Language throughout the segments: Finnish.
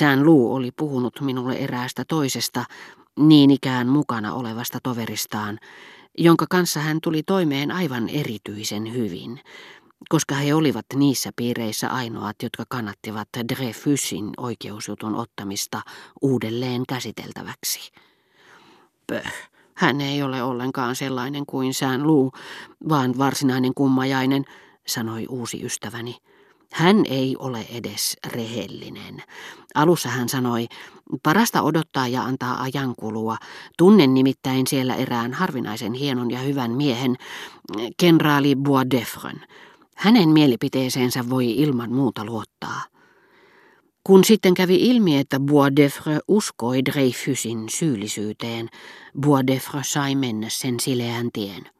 Sään Luu oli puhunut minulle eräästä toisesta, niin ikään mukana olevasta toveristaan, jonka kanssa hän tuli toimeen aivan erityisen hyvin, koska he olivat niissä piireissä ainoat, jotka kannattivat Dreyfusin oikeusjutun ottamista uudelleen käsiteltäväksi. Pöh, hän ei ole ollenkaan sellainen kuin Sään Luu, vaan varsinainen kummajainen, sanoi uusi ystäväni. Hän ei ole edes rehellinen. Alussa hän sanoi, parasta odottaa ja antaa ajan kulua. Tunnen nimittäin siellä erään harvinaisen hienon ja hyvän miehen, kenraali Boisdeffren. Hänen mielipiteeseensä voi ilman muuta luottaa. Kun sitten kävi ilmi, että Boisdeffre uskoi Dreyfusin syyllisyyteen, Boisdeffre sai mennä sen sileän tien.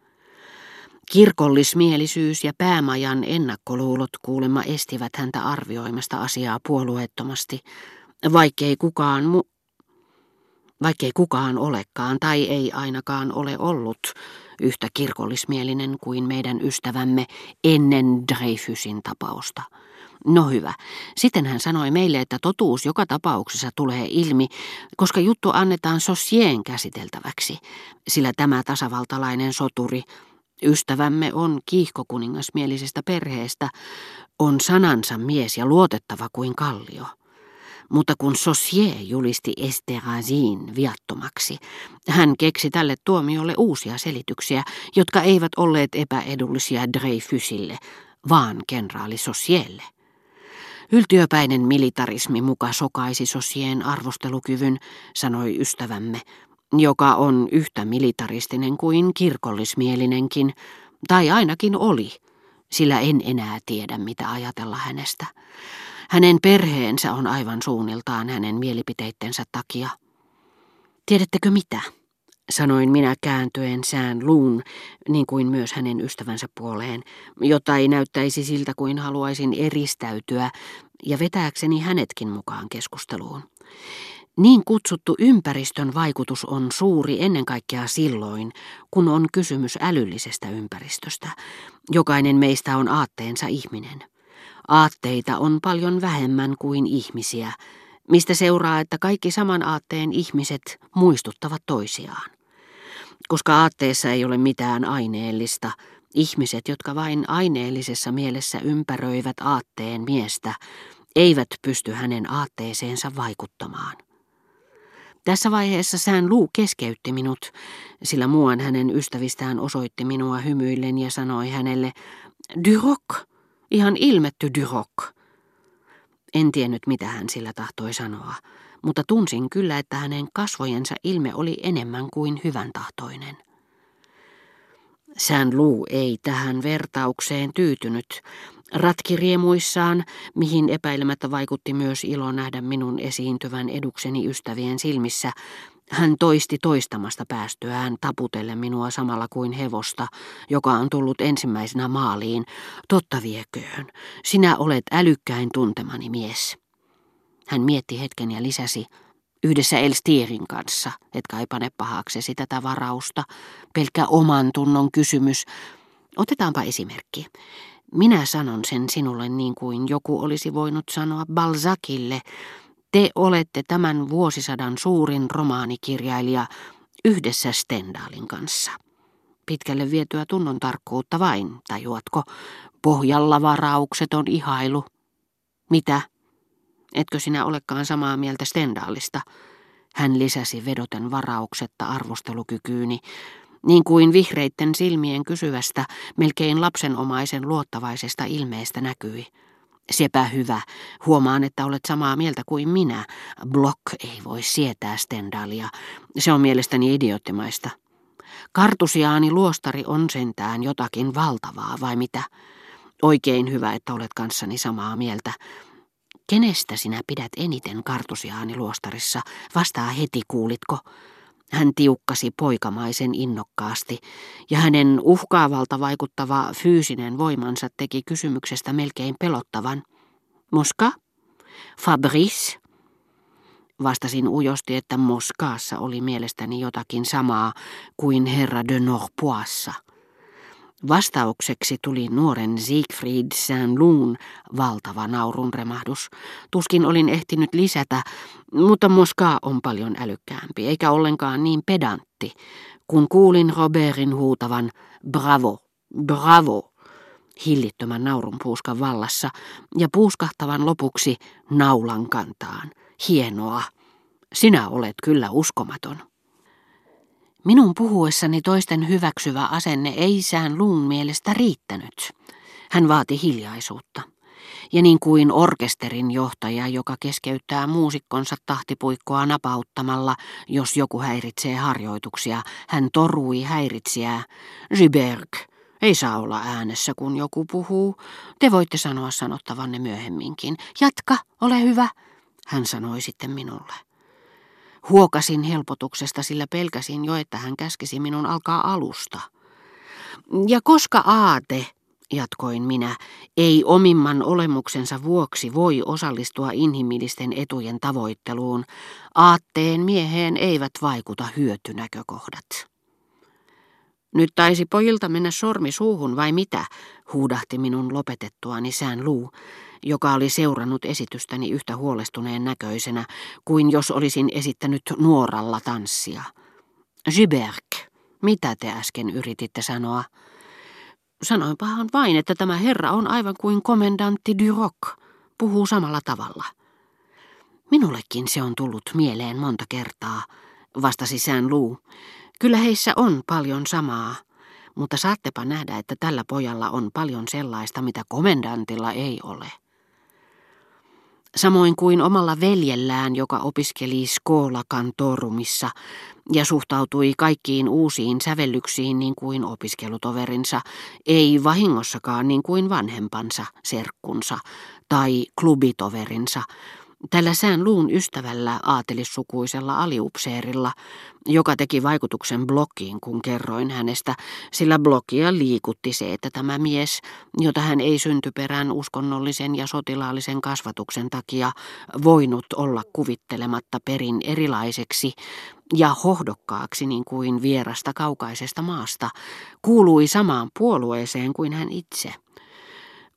Kirkollismielisyys ja päämajan ennakkoluulot kuulemma estivät häntä arvioimasta asiaa puolueettomasti, vaikkei kukaan mu... Vaikkei kukaan olekaan tai ei ainakaan ole ollut yhtä kirkollismielinen kuin meidän ystävämme ennen Dreyfusin tapausta. No hyvä. Sitten hän sanoi meille, että totuus joka tapauksessa tulee ilmi, koska juttu annetaan sosien käsiteltäväksi, sillä tämä tasavaltalainen soturi Ystävämme on kiihkokuningasmielisestä perheestä, on sanansa mies ja luotettava kuin kallio. Mutta kun Saussier julisti Esterhazy'n viattomaksi, hän keksi tälle tuomiolle uusia selityksiä, jotka eivät olleet epäedullisia Dreyfusille, vaan kenraali Saussierlle. Yltiöpäinen militarismi muka sokaisi Sosien arvostelukyvyn, sanoi ystävämme, joka on yhtä militaristinen kuin kirkollismielinenkin, tai ainakin oli, sillä en enää tiedä mitä ajatella hänestä. Hänen perheensä on aivan suunniltaan hänen mielipiteittensä takia. Tiedättekö mitä? Sanoin minä kääntyen sään luun, niin kuin myös hänen ystävänsä puoleen, jotta ei näyttäisi siltä kuin haluaisin eristäytyä ja vetääkseni hänetkin mukaan keskusteluun. Niin kutsuttu ympäristön vaikutus on suuri ennen kaikkea silloin, kun on kysymys älyllisestä ympäristöstä. Jokainen meistä on aatteensa ihminen. Aatteita on paljon vähemmän kuin ihmisiä, mistä seuraa, että kaikki saman aatteen ihmiset muistuttavat toisiaan. Koska aatteessa ei ole mitään aineellista, ihmiset, jotka vain aineellisessa mielessä ympäröivät aatteen miestä, eivät pysty hänen aatteeseensa vaikuttamaan. Tässä vaiheessa sään luu keskeytti minut, sillä muuan hänen ystävistään osoitti minua hymyillen ja sanoi hänelle, Duroc, ihan ilmetty Duroc. En tiennyt, mitä hän sillä tahtoi sanoa, mutta tunsin kyllä, että hänen kasvojensa ilme oli enemmän kuin hyvän tahtoinen. Sään luu ei tähän vertaukseen tyytynyt, Ratki riemuissaan, mihin epäilemättä vaikutti myös ilo nähdä minun esiintyvän edukseni ystävien silmissä, hän toisti toistamasta päästyään taputelle minua samalla kuin hevosta, joka on tullut ensimmäisenä maaliin. Totta vieköön, sinä olet älykkäin tuntemani mies. Hän mietti hetken ja lisäsi, yhdessä Elstierin kanssa, etkä ei pane pahaksesi tätä varausta, pelkkä oman tunnon kysymys. Otetaanpa esimerkki. Minä sanon sen sinulle niin kuin joku olisi voinut sanoa Balzacille. Te olette tämän vuosisadan suurin romaanikirjailija yhdessä Stendalin kanssa. Pitkälle vietyä tunnon tarkkuutta vain, tajuatko? Pohjalla varaukset on ihailu. Mitä? Etkö sinä olekaan samaa mieltä Stendalista? Hän lisäsi vedoten varauksetta arvostelukykyyni, niin kuin vihreitten silmien kysyvästä, melkein lapsenomaisen luottavaisesta ilmeestä näkyi. Sepä hyvä, huomaan, että olet samaa mieltä kuin minä. Block ei voi sietää Stendalia. Se on mielestäni idioottimaista. Kartusiaani luostari on sentään jotakin valtavaa, vai mitä? Oikein hyvä, että olet kanssani samaa mieltä. Kenestä sinä pidät eniten kartusiaani luostarissa? Vastaa heti, kuulitko? Hän tiukkasi poikamaisen innokkaasti, ja hänen uhkaavalta vaikuttava fyysinen voimansa teki kysymyksestä melkein pelottavan. Moska? Fabrice? Vastasin ujosti, että Moskaassa oli mielestäni jotakin samaa kuin herra de Norpoissa. Vastaukseksi tuli nuoren Siegfried Saint-Loon valtava naurunremahdus. Tuskin olin ehtinyt lisätä, mutta Moska on paljon älykkäämpi, eikä ollenkaan niin pedantti, kun kuulin Robertin huutavan bravo, bravo, hillittömän naurun puuskan vallassa ja puuskahtavan lopuksi naulan kantaan. Hienoa. Sinä olet kyllä uskomaton. Minun puhuessani toisten hyväksyvä asenne ei sään luun mielestä riittänyt. Hän vaati hiljaisuutta. Ja niin kuin orkesterin johtaja, joka keskeyttää muusikkonsa tahtipuikkoa napauttamalla, jos joku häiritsee harjoituksia, hän torui häiritsijää. Zyberg, ei saa olla äänessä, kun joku puhuu. Te voitte sanoa sanottavanne myöhemminkin. Jatka, ole hyvä, hän sanoi sitten minulle. Huokasin helpotuksesta, sillä pelkäsin jo, että hän käskisi minun alkaa alusta. Ja koska aate, jatkoin minä, ei omimman olemuksensa vuoksi voi osallistua inhimillisten etujen tavoitteluun, aatteen mieheen eivät vaikuta hyötynäkökohdat. Nyt taisi pojilta mennä sormi suuhun vai mitä, huudahti minun lopetettuani sään luu, joka oli seurannut esitystäni yhtä huolestuneen näköisenä kuin jos olisin esittänyt nuoralla tanssia. Zyberg, mitä te äsken yrititte sanoa? Sanoinpahan vain, että tämä herra on aivan kuin komendantti Duroc, puhuu samalla tavalla. Minullekin se on tullut mieleen monta kertaa, vastasi Sään Luu. Kyllä heissä on paljon samaa, mutta saattepa nähdä, että tällä pojalla on paljon sellaista, mitä komendantilla ei ole samoin kuin omalla veljellään, joka opiskeli Skola Cantorumissa ja suhtautui kaikkiin uusiin sävellyksiin niin kuin opiskelutoverinsa, ei vahingossakaan niin kuin vanhempansa, serkkunsa tai klubitoverinsa, Tällä sään luun ystävällä aatelissukuisella aliupseerilla, joka teki vaikutuksen blokkiin, kun kerroin hänestä, sillä blokia liikutti se, että tämä mies, jota hän ei syntyperän uskonnollisen ja sotilaallisen kasvatuksen takia voinut olla kuvittelematta perin erilaiseksi ja hohdokkaaksi niin kuin vierasta kaukaisesta maasta, kuului samaan puolueeseen kuin hän itse.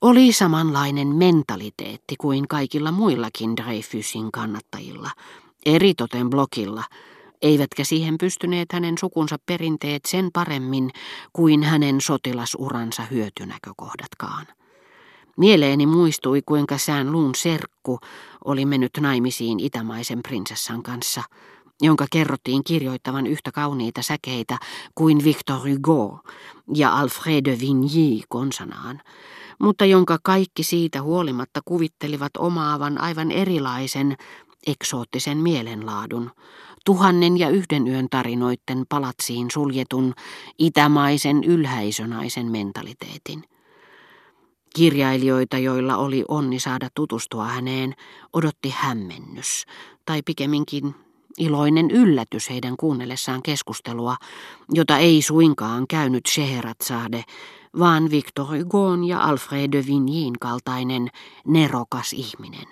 Oli samanlainen mentaliteetti kuin kaikilla muillakin Dreyfusin kannattajilla, eritoten blokilla, eivätkä siihen pystyneet hänen sukunsa perinteet sen paremmin kuin hänen sotilasuransa hyötynäkökohdatkaan. Mieleeni muistui, kuinka sään luun serkku oli mennyt naimisiin itämaisen prinsessan kanssa, jonka kerrottiin kirjoittavan yhtä kauniita säkeitä kuin Victor Hugo ja Alfred de Vigny konsanaan, mutta jonka kaikki siitä huolimatta kuvittelivat omaavan aivan erilaisen, eksoottisen mielenlaadun, tuhannen ja yhden yön tarinoitten palatsiin suljetun itämaisen ylhäisönaisen mentaliteetin. Kirjailijoita, joilla oli onni saada tutustua häneen, odotti hämmennys, tai pikemminkin iloinen yllätys heidän kuunnellessaan keskustelua, jota ei suinkaan käynyt Scheherazade, vaan Victor Hugon ja Alfred de Vignyin kaltainen nerokas ihminen.